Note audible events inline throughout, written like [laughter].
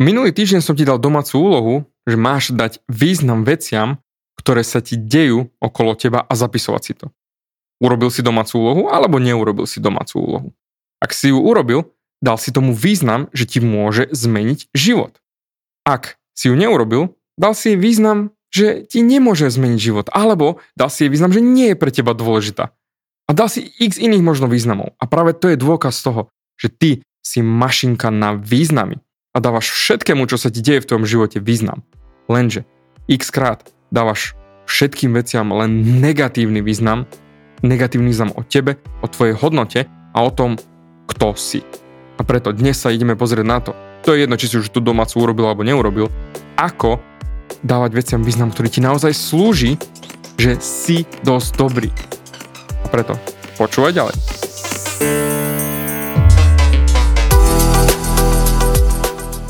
Minulý týždeň som ti dal domácu úlohu, že máš dať význam veciam, ktoré sa ti dejú okolo teba a zapisovať si to. Urobil si domácu úlohu alebo neurobil si domácu úlohu. Ak si ju urobil, dal si tomu význam, že ti môže zmeniť život. Ak si ju neurobil, dal si jej význam, že ti nemôže zmeniť život, alebo dal si jej význam, že nie je pre teba dôležitá. A dal si x iných možno významov. A práve to je dôkaz toho, že ty si mašinka na významy a dávaš všetkému, čo sa ti deje v tvojom živote význam. Lenže x krát dávaš všetkým veciam len negatívny význam, negatívny význam o tebe, o tvojej hodnote a o tom, kto si. A preto dnes sa ideme pozrieť na to, to je jedno, či si už tú domácu urobil alebo neurobil, ako dávať veciam význam, ktorý ti naozaj slúži, že si dosť dobrý. A preto počúvaj ďalej.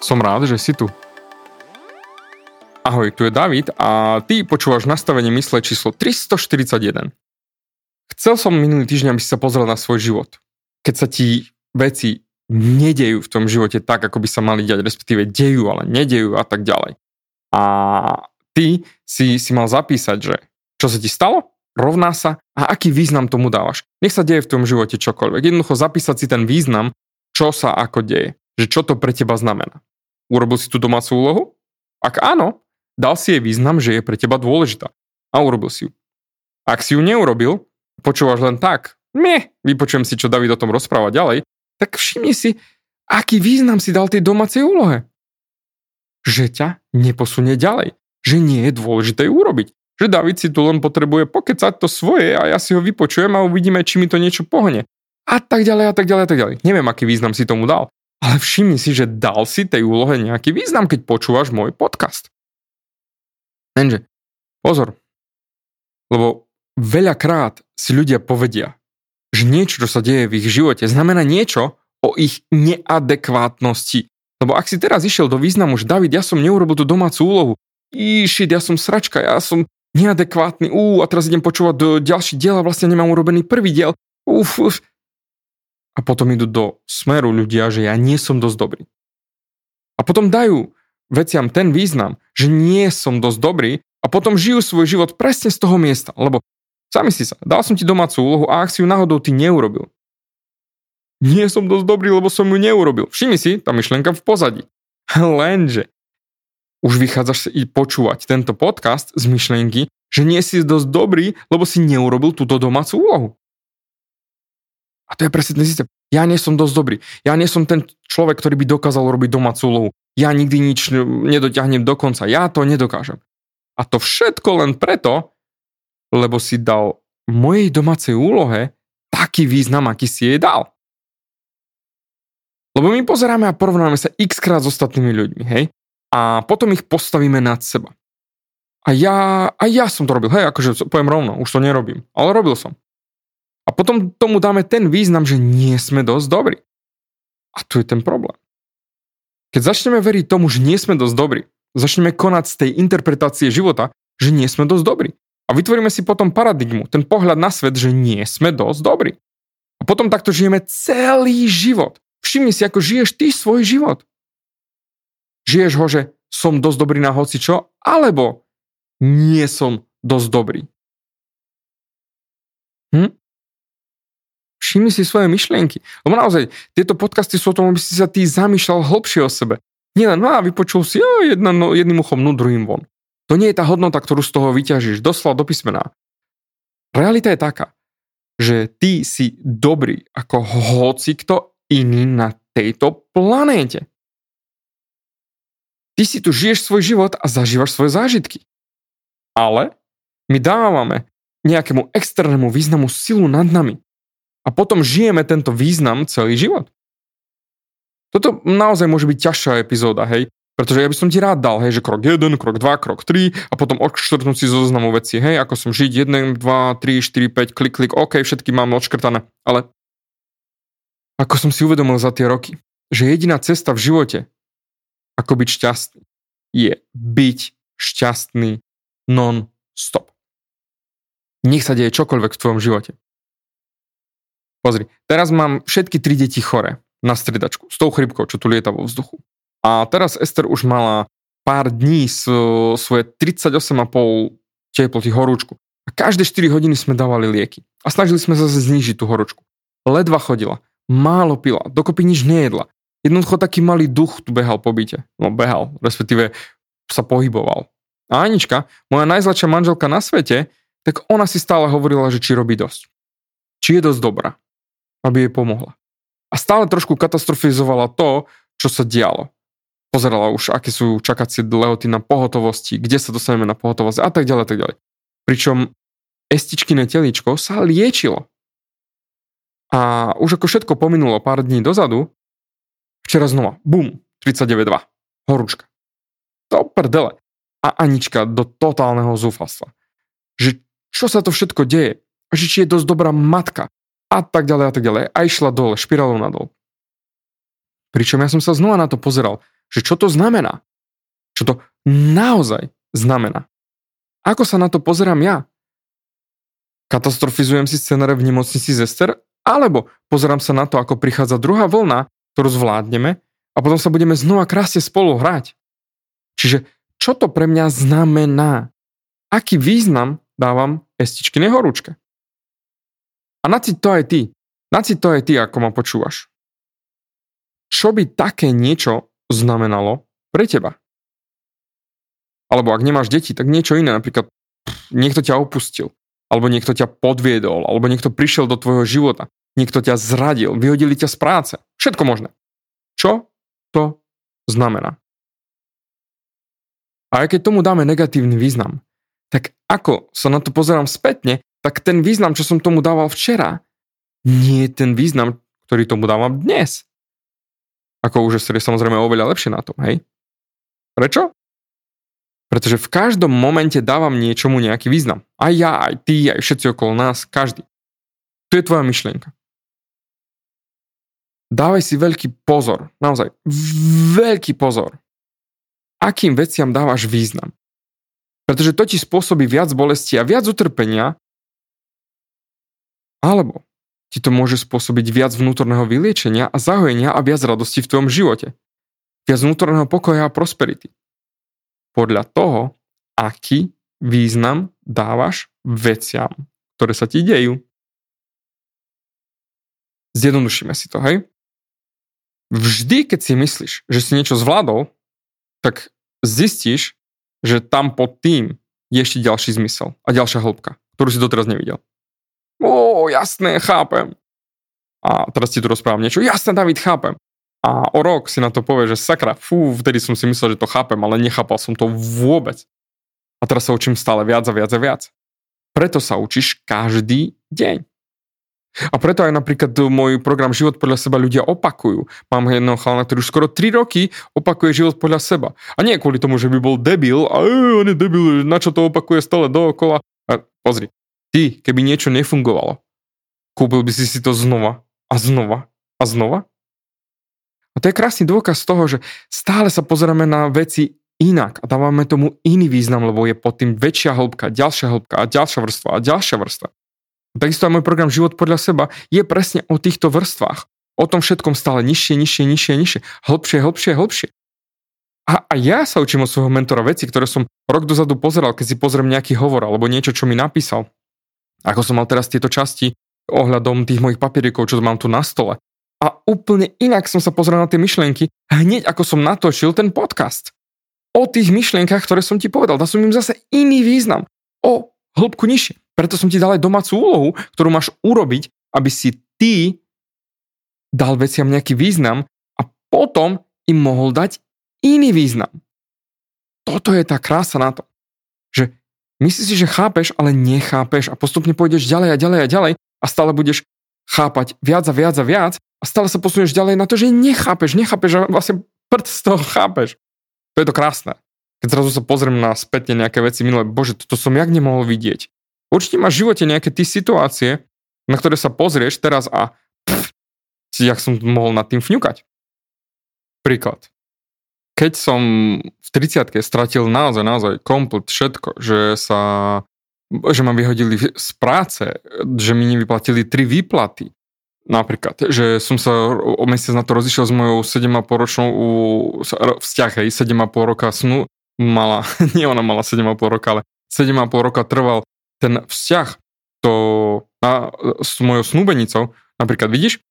Som rád, že si tu. Ahoj, tu je David a ty počúvaš nastavenie mysle číslo 341. Chcel som minulý týždeň, aby si sa pozrel na svoj život. Keď sa ti veci nedejú v tom živote tak, ako by sa mali diať, respektíve dejú, ale nedejú a tak ďalej. A ty si, si mal zapísať, že čo sa ti stalo, rovná sa a aký význam tomu dávaš. Nech sa deje v tom živote čokoľvek. Jednoducho zapísať si ten význam, čo sa ako deje. Že čo to pre teba znamená. Urobil si tú domácu úlohu? Ak áno, dal si jej význam, že je pre teba dôležitá. A urobil si ju. Ak si ju neurobil, počúvaš len tak, mie, vypočujem si, čo David o tom rozpráva ďalej, tak všimni si, aký význam si dal tej domácej úlohe. Že ťa neposunie ďalej. Že nie je dôležité ju urobiť. Že David si tu len potrebuje pokecať to svoje a ja si ho vypočujem a uvidíme, či mi to niečo pohne. A tak ďalej, a tak ďalej, a tak ďalej. Neviem, aký význam si tomu dal. Ale všimni si, že dal si tej úlohe nejaký význam, keď počúvaš môj podcast. Lenže, pozor, lebo veľakrát si ľudia povedia, že niečo, čo sa deje v ich živote, znamená niečo o ich neadekvátnosti. Lebo ak si teraz išiel do významu, že David, ja som neurobil tú domácu úlohu, išit, ja som sračka, ja som neadekvátny, ú, a teraz idem počúvať ďalší diel a vlastne nemám urobený prvý diel, uf, uf, a potom idú do smeru ľudia, že ja nie som dosť dobrý. A potom dajú veciam ten význam, že nie som dosť dobrý a potom žijú svoj život presne z toho miesta, lebo sami si sa, dal som ti domácu úlohu a ak si ju náhodou ty neurobil. Nie som dosť dobrý, lebo som ju neurobil. Všimni si, tá myšlienka v pozadí. [laughs] Lenže už vychádzaš i počúvať tento podcast z myšlienky, že nie si dosť dobrý, lebo si neurobil túto domácu úlohu. A to je presne ten systém. Ja nie som dosť dobrý. Ja nie som ten človek, ktorý by dokázal robiť domácu úlohu. Ja nikdy nič nedotiahnem do konca. Ja to nedokážem. A to všetko len preto, lebo si dal mojej domácej úlohe taký význam, aký si jej dal. Lebo my pozeráme a porovnáme sa x krát s ostatnými ľuďmi, hej? A potom ich postavíme nad seba. A ja, a ja som to robil, hej, akože poviem rovno, už to nerobím, ale robil som. A potom tomu dáme ten význam, že nie sme dosť dobrí. A tu je ten problém. Keď začneme veriť tomu, že nie sme dosť dobrí, začneme konať z tej interpretácie života, že nie sme dosť dobrí. A vytvoríme si potom paradigmu, ten pohľad na svet, že nie sme dosť dobrí. A potom takto žijeme celý život. Všimni si, ako žiješ ty svoj život. Žiješ ho, že som dosť dobrý na hoci čo, alebo nie som dosť dobrý. Hm? Všimni si svoje myšlienky. Lebo naozaj, tieto podcasty sú o tom, aby si sa ty zamýšľal hlbšie o sebe. Nielen, no a vypočul si jo, jedna, no, jedným uchom, no druhým von. To nie je tá hodnota, ktorú z toho vyťažíš, doslova do písmena. Realita je taká, že ty si dobrý ako hoci kto iný na tejto planéte. Ty si tu žiješ svoj život a zažívaš svoje zážitky. Ale my dávame nejakému externému významu silu nad nami. A potom žijeme tento význam celý život. Toto naozaj môže byť ťažšia epizóda, hej. Pretože ja by som ti rád dal, hej, že krok 1, krok 2, krok 3 a potom odškrtnúť si zo zoznamu veci, hej, ako som žiť 1, 2, 3, 4, 5, klik, klik, OK, všetky mám odškrtané. Ale ako som si uvedomil za tie roky, že jediná cesta v živote, ako byť šťastný, je byť šťastný non-stop. Nech sa deje čokoľvek v tvojom živote. Pozri, teraz mám všetky tri deti chore na stredačku s tou chrypkou, čo tu lieta vo vzduchu. A teraz Ester už mala pár dní svoje 38,5 teploty horúčku. A každé 4 hodiny sme dávali lieky. A snažili sme sa znižiť tú horúčku. Ledva chodila, málo pila, dokopy nič nejedla. Jednoducho taký malý duch tu behal po byte. No behal, respektíve sa pohyboval. A Anička, moja najzlačšia manželka na svete, tak ona si stále hovorila, že či robí dosť. Či je dosť dobrá, aby jej pomohla. A stále trošku katastrofizovala to, čo sa dialo pozerala už, aké sú čakacie lehoty na pohotovosti, kde sa dostaneme na pohotovosť a tak ďalej, tak ďalej. Pričom estičkine teličko sa liečilo. A už ako všetko pominulo pár dní dozadu, včera znova, bum, 39,2, horúčka. To prdele. A Anička do totálneho zúfalstva. Že čo sa to všetko deje? Že či je dosť dobrá matka? A tak ďalej a tak ďalej. A išla dole, špirálou nadol. Pričom ja som sa znova na to pozeral že čo to znamená. Čo to naozaj znamená. Ako sa na to pozerám ja? Katastrofizujem si scenáre v nemocnici Zester? Alebo pozerám sa na to, ako prichádza druhá vlna, ktorú zvládneme a potom sa budeme znova krásne spolu hrať. Čiže čo to pre mňa znamená? Aký význam dávam estičky horúčke? A nacít to aj ty. Nacít to aj ty, ako ma počúvaš. Čo by také niečo znamenalo pre teba. Alebo ak nemáš deti, tak niečo iné, napríklad niekto ťa opustil, alebo niekto ťa podviedol, alebo niekto prišiel do tvojho života, niekto ťa zradil, vyhodili ťa z práce. Všetko možné. Čo to znamená? A aj keď tomu dáme negatívny význam, tak ako sa na to pozerám spätne, tak ten význam, čo som tomu dával včera, nie je ten význam, ktorý tomu dávam dnes. Ako už je samozrejme oveľa lepšie na tom, hej? Prečo? Pretože v každom momente dávam niečomu nejaký význam. Aj ja, aj ty, aj všetci okolo nás, každý. To je tvoja myšlienka. Dávaj si veľký pozor, naozaj veľký pozor, akým veciam dávaš význam. Pretože to ti spôsobí viac bolesti a viac utrpenia, alebo ti to môže spôsobiť viac vnútorného vyliečenia a zahojenia a viac radosti v tvojom živote. Viac vnútorného pokoja a prosperity. Podľa toho, aký význam dávaš veciam, ktoré sa ti dejú. Zjednodušíme si to, hej? Vždy, keď si myslíš, že si niečo zvládol, tak zistíš, že tam pod tým je ešte ďalší zmysel a ďalšia hĺbka, ktorú si doteraz nevidel. Ó, jasné, chápem. A teraz ti tu rozprávam niečo. Jasné, David, chápem. A o rok si na to povie, že sakra, fú, vtedy som si myslel, že to chápem, ale nechápal som to vôbec. A teraz sa učím stále viac a viac a viac. Preto sa učíš každý deň. A preto aj napríklad môj program Život podľa seba ľudia opakujú. Mám jedného chalana, ktorý už skoro 3 roky opakuje život podľa seba. A nie kvôli tomu, že by bol debil, a on je debil, na čo to opakuje stále dookola. A pozri, Ty, keby niečo nefungovalo, kúpil by si si to znova a znova a znova? A to je krásny dôkaz toho, že stále sa pozeráme na veci inak a dávame tomu iný význam, lebo je pod tým väčšia hĺbka, ďalšia hĺbka a ďalšia vrstva a ďalšia vrstva. Takisto aj môj program Život podľa seba je presne o týchto vrstvách. O tom všetkom stále nižšie, nižšie, nižšie, nižšie, hĺbšie, hĺbšie, hĺbšie. A, a ja sa učím od svojho mentora veci, ktoré som rok dozadu pozeral, keď si pozriem nejaký hovor alebo niečo, čo mi napísal ako som mal teraz tieto časti ohľadom tých mojich papierikov, čo mám tu na stole. a úplne inak som sa pozrel na tie myšlienky hneď ako som natočil ten podcast. O tých myšlienkach, ktoré som ti povedal, dal som im zase iný význam. O hĺbku nižšie. Preto som ti dal aj domácu úlohu, ktorú máš urobiť, aby si ty dal veciam nejaký význam a potom im mohol dať iný význam. Toto je tá krása na to, že myslíš si, že chápeš, ale nechápeš a postupne pôjdeš ďalej a ďalej a ďalej a stále budeš chápať viac a viac a viac a stále sa posunieš ďalej na to, že nechápeš, nechápeš a vlastne prd z toho chápeš. To je to krásne. Keď zrazu sa pozriem na spätne nejaké veci minulé, bože, toto som jak nemohol vidieť. Určite máš v živote nejaké ty situácie, na ktoré sa pozrieš teraz a pff, jak som mohol nad tým vňukať. Príklad. Keď som v 30 stratil naozaj, naozaj komplet všetko, že sa že ma vyhodili z práce, že mi nevyplatili tri výplaty, Napríklad, že som sa o mesiac na to rozišiel s mojou 7,5 ročnou vzťah, hej, 7,5 roka snu mala, [laughs] nie ona mala 7,5 roka, ale 7,5 roka trval ten vzťah to, na, s mojou snúbenicou. Napríklad vidíš,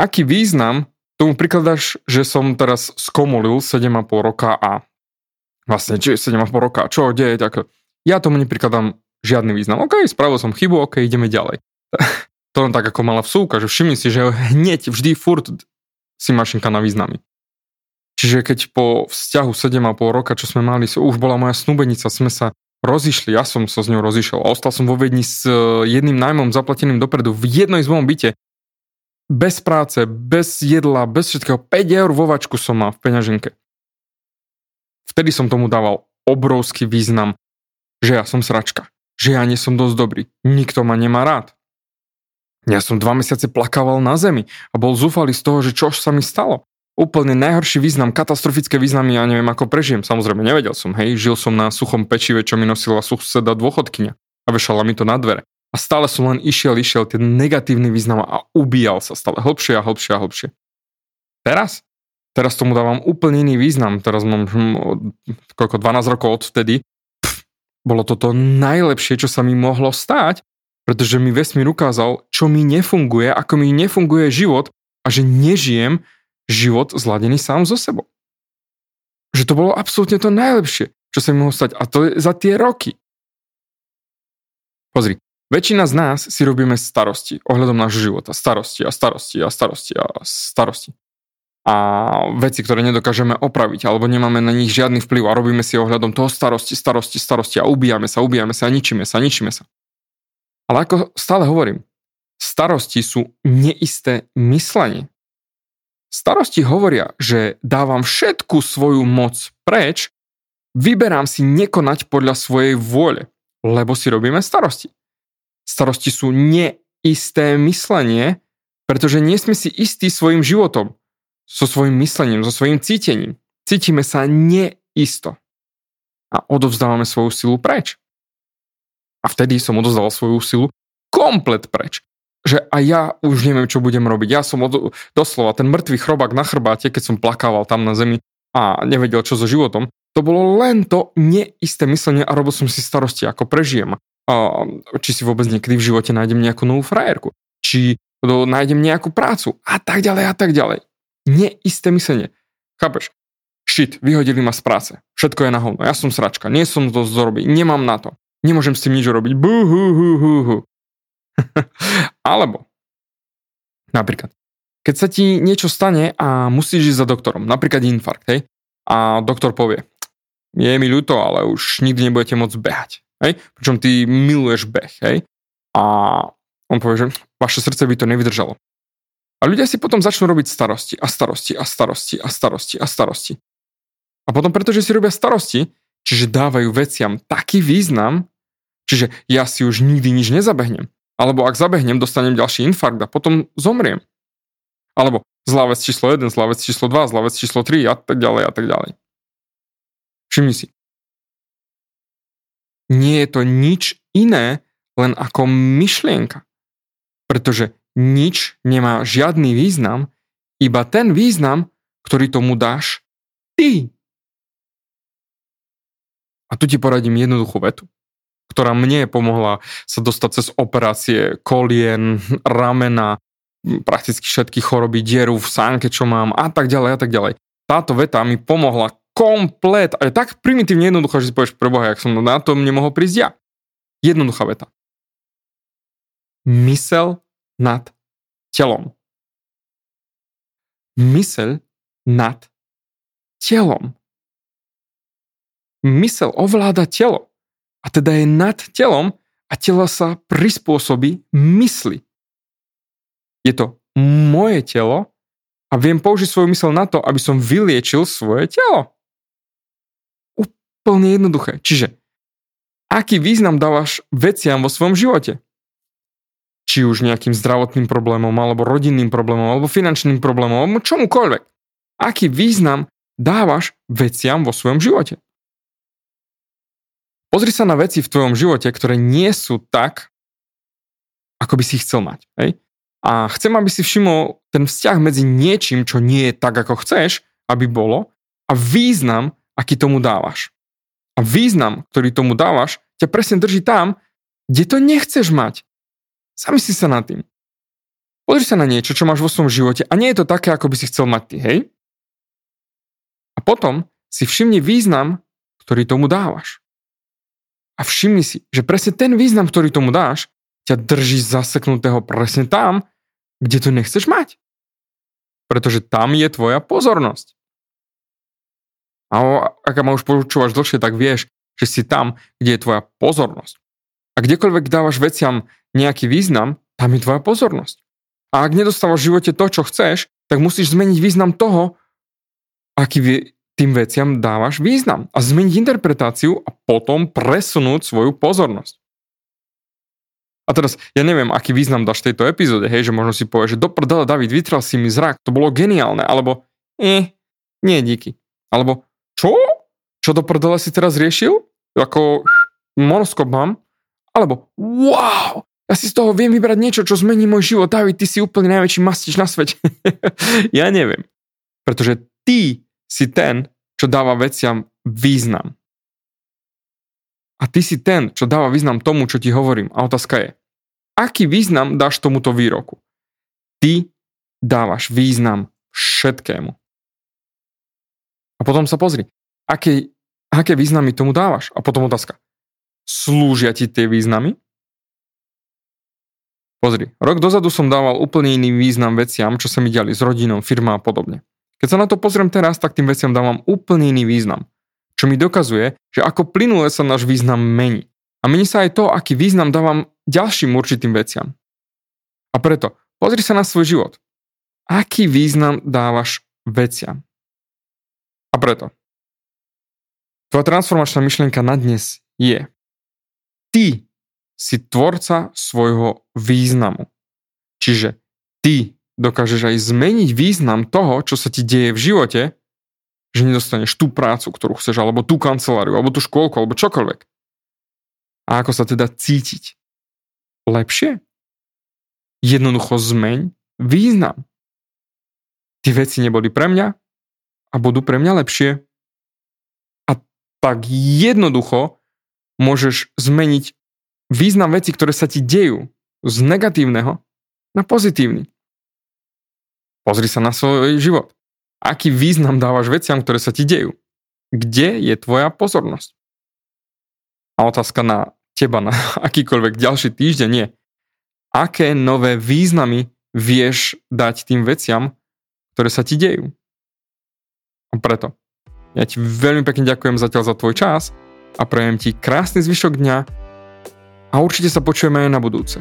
aký význam tomu prikladáš, že som teraz skomolil 7,5 roka a vlastne, či 7,5 roka, čo deje, tak ja tomu neprikladám žiadny význam. OK, spravil som chybu, OK, ideme ďalej. [laughs] to len tak ako mala vsúka, že všimni si, že hneď vždy furt si mašinka na významy. Čiže keď po vzťahu 7,5 roka, čo sme mali, už bola moja snúbenica, sme sa rozišli, ja som sa s ňou rozišiel a ostal som vo Viedni s e, jedným nájmom zaplateným dopredu v jednej z mojom byte. Bez práce, bez jedla, bez všetkého. 5 eur vo vačku som mal v peňaženke. Vtedy som tomu dával obrovský význam, že ja som sračka, že ja nie som dosť dobrý, nikto ma nemá rád, ja som dva mesiace plakával na zemi a bol zúfalý z toho, že čo sa mi stalo. Úplne najhorší význam, katastrofické významy, ja neviem ako prežijem. Samozrejme, nevedel som, hej, žil som na suchom pečive, čo mi nosila suseda dôchodkynia a vešala mi to na dvere. A stále som len išiel, išiel ten negatívny význam a ubíjal sa stále hlbšie a hlbšie a hlbšie. Teraz? Teraz tomu dávam úplne iný význam. Teraz mám hm, koľko, 12 rokov od vtedy. Pff, bolo toto najlepšie, čo sa mi mohlo stať pretože mi vesmír ukázal, čo mi nefunguje, ako mi nefunguje život a že nežijem život zladený sám so sebou. Že to bolo absolútne to najlepšie, čo sa mi mohlo stať. A to je za tie roky. Pozri, väčšina z nás si robíme starosti ohľadom nášho života. Starosti a starosti a starosti a starosti. A veci, ktoré nedokážeme opraviť, alebo nemáme na nich žiadny vplyv a robíme si ohľadom toho starosti, starosti, starosti a ubíjame sa, ubíjame sa a ničíme sa, ničíme sa. Ale ako stále hovorím, starosti sú neisté myslenie. Starosti hovoria, že dávam všetku svoju moc preč, vyberám si nekonať podľa svojej vôle, lebo si robíme starosti. Starosti sú neisté myslenie, pretože nie sme si istí svojim životom, so svojim myslením, so svojim cítením. Cítime sa neisto a odovzdávame svoju silu preč. A vtedy som odozdal svoju silu komplet preč. Že a ja už neviem, čo budem robiť. Ja som od, doslova ten mŕtvý chrobák na chrbáte, keď som plakával tam na zemi a nevedel, čo so životom. To bolo len to neisté myslenie a robil som si starosti, ako prežijem. Či si vôbec niekedy v živote nájdem nejakú novú frajerku. Či nájdem nejakú prácu a tak ďalej a tak ďalej. Neisté myslenie. Chápeš? Shit, vyhodili ma z práce. Všetko je na hovno. Ja som sračka. Nie som to zrobiť. Nemám na to. Nemôžem s tým nič robiť. Buhuhuhuhu. [laughs] Alebo napríklad, keď sa ti niečo stane a musíš ísť za doktorom, napríklad infarkt, hej, a doktor povie, je mi ľúto, ale už nikdy nebudete môcť behať, hej, pričom ty miluješ beh, hej, a on povie, že vaše srdce by to nevydržalo. A ľudia si potom začnú robiť starosti a starosti a starosti a starosti a starosti. A potom, pretože si robia starosti, čiže dávajú veciam taký význam, Čiže ja si už nikdy nič nezabehnem. Alebo ak zabehnem, dostanem ďalší infarkt a potom zomriem. Alebo zlá vec číslo 1, zlá číslo 2, zlá vec číslo 3 a tak ďalej a tak ďalej. Všimni si. Nie je to nič iné, len ako myšlienka. Pretože nič nemá žiadny význam, iba ten význam, ktorý tomu dáš ty. A tu ti poradím jednoduchú vetu ktorá mne pomohla sa dostať cez operácie kolien, ramena, prakticky všetky choroby, dieru v sánke, čo mám a tak ďalej a tak ďalej. Táto veta mi pomohla komplet a tak primitívne jednoduchá, že si povieš, preboha, jak som na to nemohol prísť ja. Jednoduchá veta. Mysel nad telom. Mysel nad telom. Mysel ovláda telo a teda je nad telom a telo sa prispôsobí mysli. Je to moje telo a viem použiť svoju mysel na to, aby som vyliečil svoje telo. Úplne jednoduché. Čiže, aký význam dávaš veciam vo svojom živote? Či už nejakým zdravotným problémom, alebo rodinným problémom, alebo finančným problémom, alebo čomukoľvek. Aký význam dávaš veciam vo svojom živote? Pozri sa na veci v tvojom živote, ktoré nie sú tak, ako by si chcel mať. Hej? A chcem, aby si všimol ten vzťah medzi niečím, čo nie je tak, ako chceš, aby bolo, a význam, aký tomu dávaš. A význam, ktorý tomu dávaš, ťa presne drží tam, kde to nechceš mať. Zamysli sa nad tým. Pozri sa na niečo, čo máš vo svojom živote a nie je to také, ako by si chcel mať ty, hej? A potom si všimni význam, ktorý tomu dávaš. A všimni si, že presne ten význam, ktorý tomu dáš, ťa drží zaseknutého presne tam, kde to nechceš mať. Pretože tam je tvoja pozornosť. A ak ma už počúvaš dlhšie, tak vieš, že si tam, kde je tvoja pozornosť. A kdekoľvek dávaš veciam nejaký význam, tam je tvoja pozornosť. A ak nedostávaš v živote to, čo chceš, tak musíš zmeniť význam toho, aký tým veciam dávaš význam. A zmeniť interpretáciu a potom presunúť svoju pozornosť. A teraz, ja neviem, aký význam dáš tejto epizóde, hej, že možno si povieš, že do prdele, David, vytral si mi zrak, to bolo geniálne, alebo eh, nie, díky. Alebo čo? Čo do prdele si teraz riešil? Ako monoskop mám? Alebo wow, ja si z toho viem vybrať niečo, čo zmení môj život. David, ty si úplne najväčší mastič na svete. [laughs] ja neviem. Pretože ty si ten, čo dáva veciam význam. A ty si ten, čo dáva význam tomu, čo ti hovorím. A otázka je, aký význam dáš tomuto výroku? Ty dávaš význam všetkému. A potom sa pozri, aké, aké významy tomu dávaš. A potom otázka, slúžia ti tie významy? Pozri, rok dozadu som dával úplne iný význam veciam, čo sa mi diali s rodinou, firma a podobne. Keď sa na to pozriem teraz, tak tým veciam dávam úplne iný význam. Čo mi dokazuje, že ako plynule sa náš význam mení. A mení sa aj to, aký význam dávam ďalším určitým veciam. A preto, pozri sa na svoj život. Aký význam dávaš veciam? A preto, tvoja transformačná myšlienka na dnes je, ty si tvorca svojho významu. Čiže ty dokážeš aj zmeniť význam toho, čo sa ti deje v živote, že nedostaneš tú prácu, ktorú chceš, alebo tú kanceláriu, alebo tú škôlku, alebo čokoľvek. A ako sa teda cítiť? Lepšie? Jednoducho zmeň význam. Tie veci neboli pre mňa, a budú pre mňa lepšie. A tak jednoducho môžeš zmeniť význam veci, ktoré sa ti dejú z negatívneho na pozitívny. Pozri sa na svoj život. Aký význam dávaš veciam, ktoré sa ti dejú? Kde je tvoja pozornosť? A otázka na teba na [laughs] akýkoľvek ďalší týždeň je, aké nové významy vieš dať tým veciam, ktoré sa ti dejú. A preto ja ti veľmi pekne ďakujem zatiaľ za tvoj čas a prajem ti krásny zvyšok dňa a určite sa počujeme aj na budúce.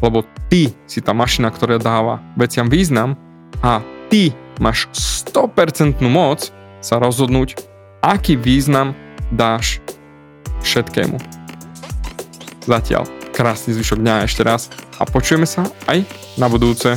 Lebo ty si tá mašina, ktorá dáva veciam význam a ty máš 100% moc sa rozhodnúť, aký význam dáš všetkému. Zatiaľ krásny zvyšok dňa ešte raz a počujeme sa aj na budúce.